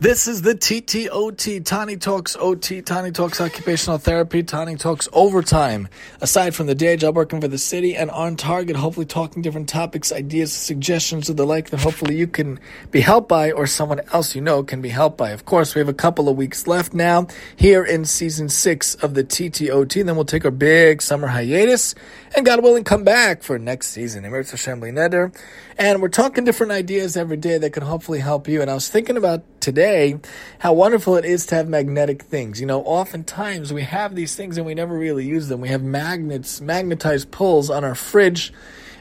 This is the TTOT, Tani Talks OT, Tani Talks Occupational Therapy, Tani Talks Overtime. Aside from the day job working for the city and on target, hopefully talking different topics, ideas, suggestions, or the like that hopefully you can be helped by or someone else you know can be helped by. Of course, we have a couple of weeks left now here in season six of the TTOT. Then we'll take our big summer hiatus and God willing come back for next season. Emirz Hashem Neder. And we're talking different ideas every day that can hopefully help you. And I was thinking about today how wonderful it is to have magnetic things. You know, oftentimes we have these things and we never really use them. We have magnets, magnetized pulls on our fridge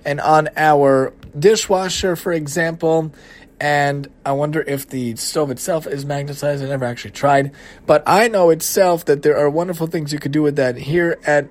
and on our dishwasher, for example. And I wonder if the stove itself is magnetized. I never actually tried. But I know itself that there are wonderful things you could do with that here at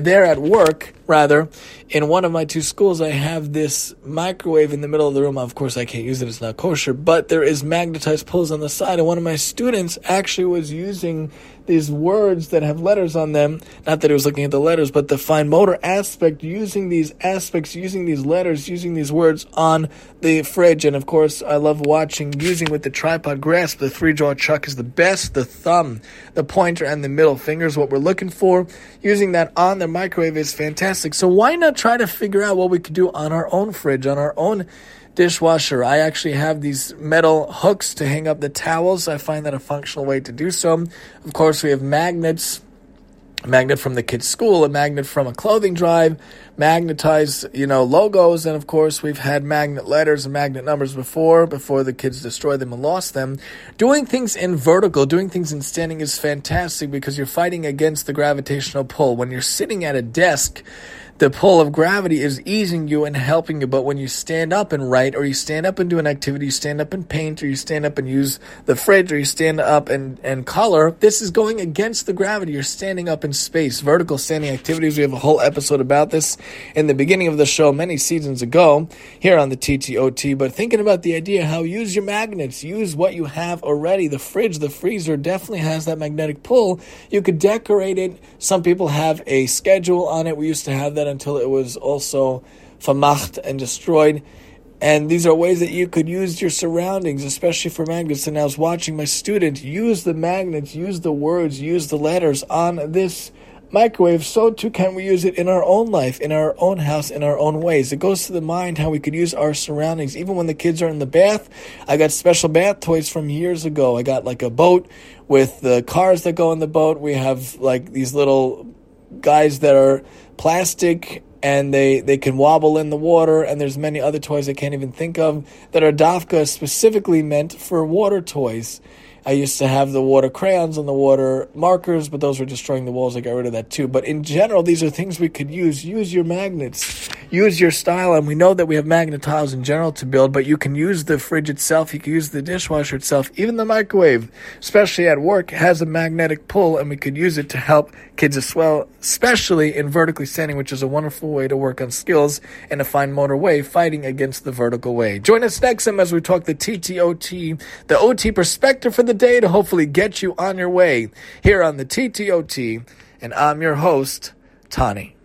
there at work, rather, in one of my two schools, I have this microwave in the middle of the room. Of course, I can't use it; it's not kosher. But there is magnetized pulls on the side, and one of my students actually was using these words that have letters on them. Not that he was looking at the letters, but the fine motor aspect, using these aspects, using these letters, using these words on the fridge. And of course, I love watching using with the tripod grasp. The three jaw chuck is the best. The thumb, the pointer, and the middle finger is what we're looking for. Using that on the microwave is fantastic. So why not try to figure out what we could do on our own fridge, on our own dishwasher. I actually have these metal hooks to hang up the towels. I find that a functional way to do so. Of course, we have magnets. A magnet from the kids' school, a magnet from a clothing drive, magnetize, you know, logos, and of course we've had magnet letters and magnet numbers before, before the kids destroyed them and lost them. Doing things in vertical, doing things in standing is fantastic because you're fighting against the gravitational pull. When you're sitting at a desk, the pull of gravity is easing you and helping you. But when you stand up and write, or you stand up and do an activity, you stand up and paint, or you stand up and use the fridge, or you stand up and, and color, this is going against the gravity. You're standing up in space. Vertical standing activities. We have a whole episode about this in the beginning of the show many seasons ago here on the TTOT. But thinking about the idea how use your magnets, use what you have already. The fridge, the freezer definitely has that magnetic pull. You could decorate it. Some people have a schedule on it. We used to have that until it was also vermacht and destroyed. And these are ways that you could use your surroundings, especially for magnets. And I was watching my student use the magnets, use the words, use the letters on this microwave, so too can we use it in our own life, in our own house, in our own ways. It goes to the mind how we could use our surroundings. Even when the kids are in the bath, I got special bath toys from years ago. I got like a boat with the cars that go in the boat. We have like these little guys that are plastic and they, they can wobble in the water and there's many other toys I can't even think of that are dafka specifically meant for water toys. I used to have the water crayons and the water markers, but those were destroying the walls. I got rid of that too. But in general, these are things we could use. Use your magnets. Use your style. And we know that we have magnet tiles in general to build, but you can use the fridge itself. You can use the dishwasher itself. Even the microwave, especially at work, has a magnetic pull, and we could use it to help kids as well, especially in vertically standing, which is a wonderful way to work on skills in a fine motor way, fighting against the vertical way. Join us next time as we talk the TTOT, the OT perspective for the day to hopefully get you on your way here on the TTOT. And I'm your host, Tani.